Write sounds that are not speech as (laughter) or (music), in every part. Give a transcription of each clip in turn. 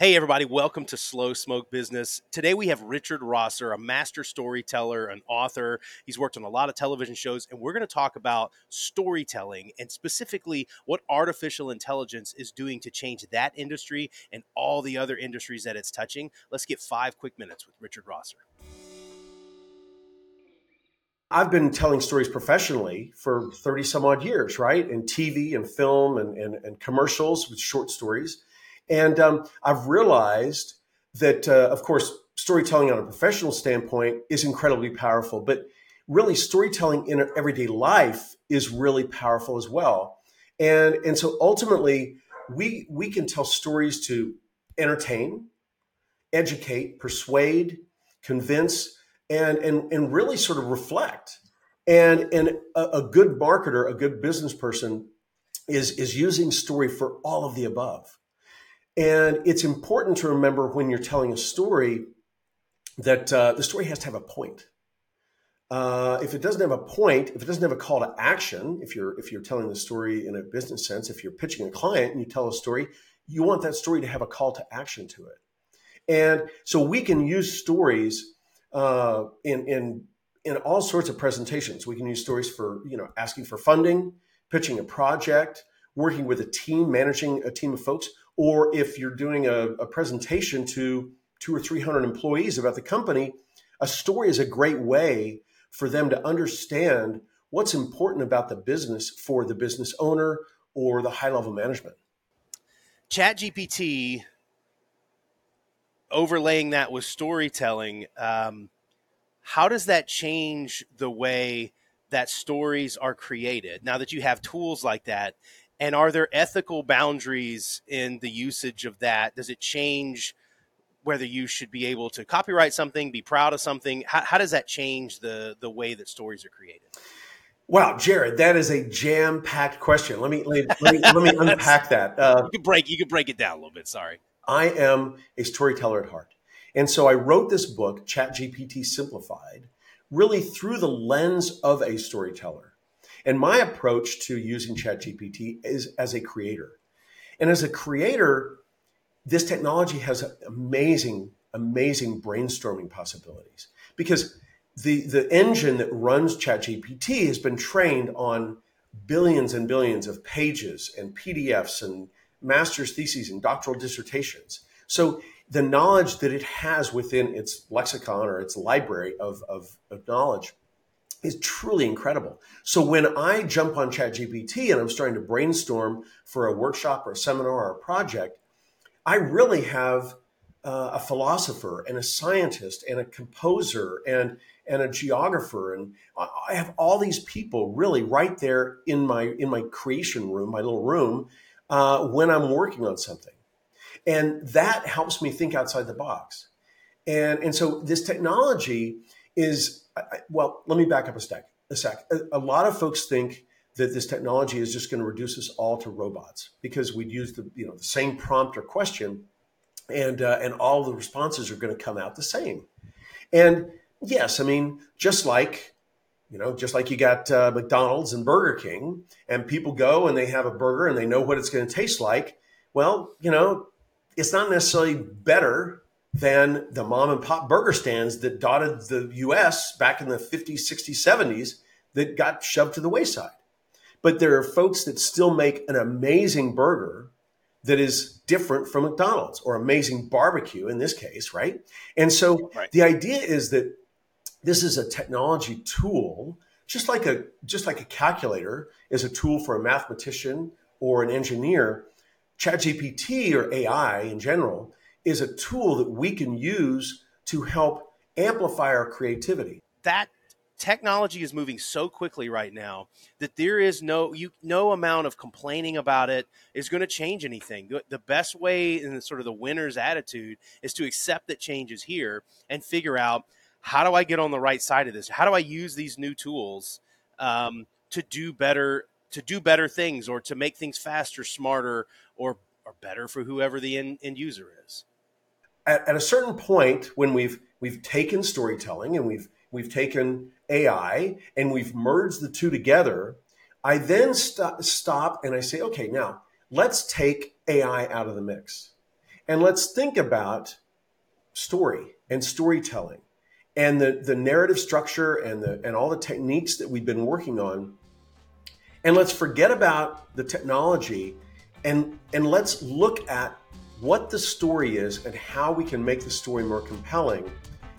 Hey, everybody, welcome to Slow Smoke Business. Today we have Richard Rosser, a master storyteller, an author. He's worked on a lot of television shows, and we're going to talk about storytelling and specifically what artificial intelligence is doing to change that industry and all the other industries that it's touching. Let's get five quick minutes with Richard Rosser. I've been telling stories professionally for 30 some odd years, right? In TV and film and, and, and commercials with short stories. And um, I've realized that, uh, of course, storytelling on a professional standpoint is incredibly powerful, but really storytelling in everyday life is really powerful as well. And, and so ultimately, we, we can tell stories to entertain, educate, persuade, convince, and, and, and really sort of reflect. And, and a, a good marketer, a good business person is, is using story for all of the above. And it's important to remember when you're telling a story that uh, the story has to have a point. Uh, if it doesn't have a point, if it doesn't have a call to action, if you're if you're telling the story in a business sense, if you're pitching a client and you tell a story, you want that story to have a call to action to it. And so we can use stories uh, in in in all sorts of presentations. We can use stories for you know asking for funding, pitching a project, working with a team, managing a team of folks, or if you're doing a, a presentation to two or 300 employees about the company, a story is a great way for them to understand what's important about the business for the business owner or the high level management. ChatGPT overlaying that with storytelling, um, how does that change the way that stories are created now that you have tools like that? And are there ethical boundaries in the usage of that? Does it change whether you should be able to copyright something, be proud of something? How, how does that change the the way that stories are created? Wow, Jarrod, that is a jam-packed question. Let me let me, let me, (laughs) unpack that. Uh, you can break you can break it down a little bit. Sorry. I am a storyteller at heart, and so I wrote this book, ChatGPT Simplified, really through the lens of a storyteller. And my approach to using ChatGPT is as a creator. And as a creator, this technology has amazing, amazing brainstorming possibilities because the, the engine that runs ChatGPT has been trained on billions and billions of pages and PDFs and master's theses and doctoral dissertations. So the knowledge that it has within its lexicon or its library of, of, of knowledge is truly incredible. So when I jump on ChatGPT and I'm starting to brainstorm for a workshop or a seminar or a project, I really have uh, a philosopher and a scientist and a composer and and a geographer and I have all these people really right there in my in my creation room, my little room, uh, when I'm working on something, and that helps me think outside the box. And and so this technology is I, well, let me back up a sec. A sec. A, a, lot of folks think that this technology is just going to reduce us all to robots because we'd use the you know the same prompt or question, and uh, and all the responses are going to come out the same. And yes, I mean just like you know, just like you got uh, McDonald's and Burger King, and people go and they have a burger and they know what it's going to taste like. Well, you know, it's not necessarily better than the mom and pop burger stands that dotted the US back in the 50s, 60s, 70s that got shoved to the wayside. But there are folks that still make an amazing burger that is different from McDonald's or amazing barbecue in this case, right? And so right. the idea is that this is a technology tool, just like a just like a calculator is a tool for a mathematician or an engineer. ChatGPT or AI in general is a tool that we can use to help amplify our creativity. That technology is moving so quickly right now that there is no you no amount of complaining about it is going to change anything. The, best way and sort of the winner's attitude is to accept that change is here and figure out how do I get on the right side of this? How do I use these new tools um, to do better to do better things or to make things faster, smarter, or or better for whoever the end, end user is at, at a certain point when we've we've taken storytelling and we've we've taken AI and we've merged the two together, I then st- stop and I say, okay, now let's take AI out of the mix. And let's think about story and storytelling and the, the narrative structure and the and all the techniques that we've been working on. And let's forget about the technology and and let's look at what the story is and how we can make the story more compelling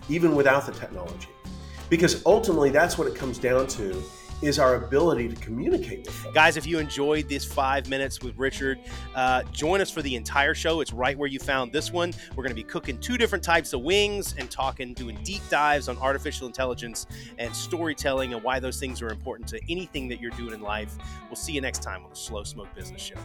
even without the technology. Because ultimately that's what it comes down to is our ability to communicate with them. Guys, if you enjoyed this five minutes with Richard, uh, join us for the entire show. It's right where you found this one. We're going to be cooking two different types of wings and talking, doing deep dives on artificial intelligence and storytelling and why those things are important to anything that you're doing in life. We'll see you next time on the Slow Smoke Business Show.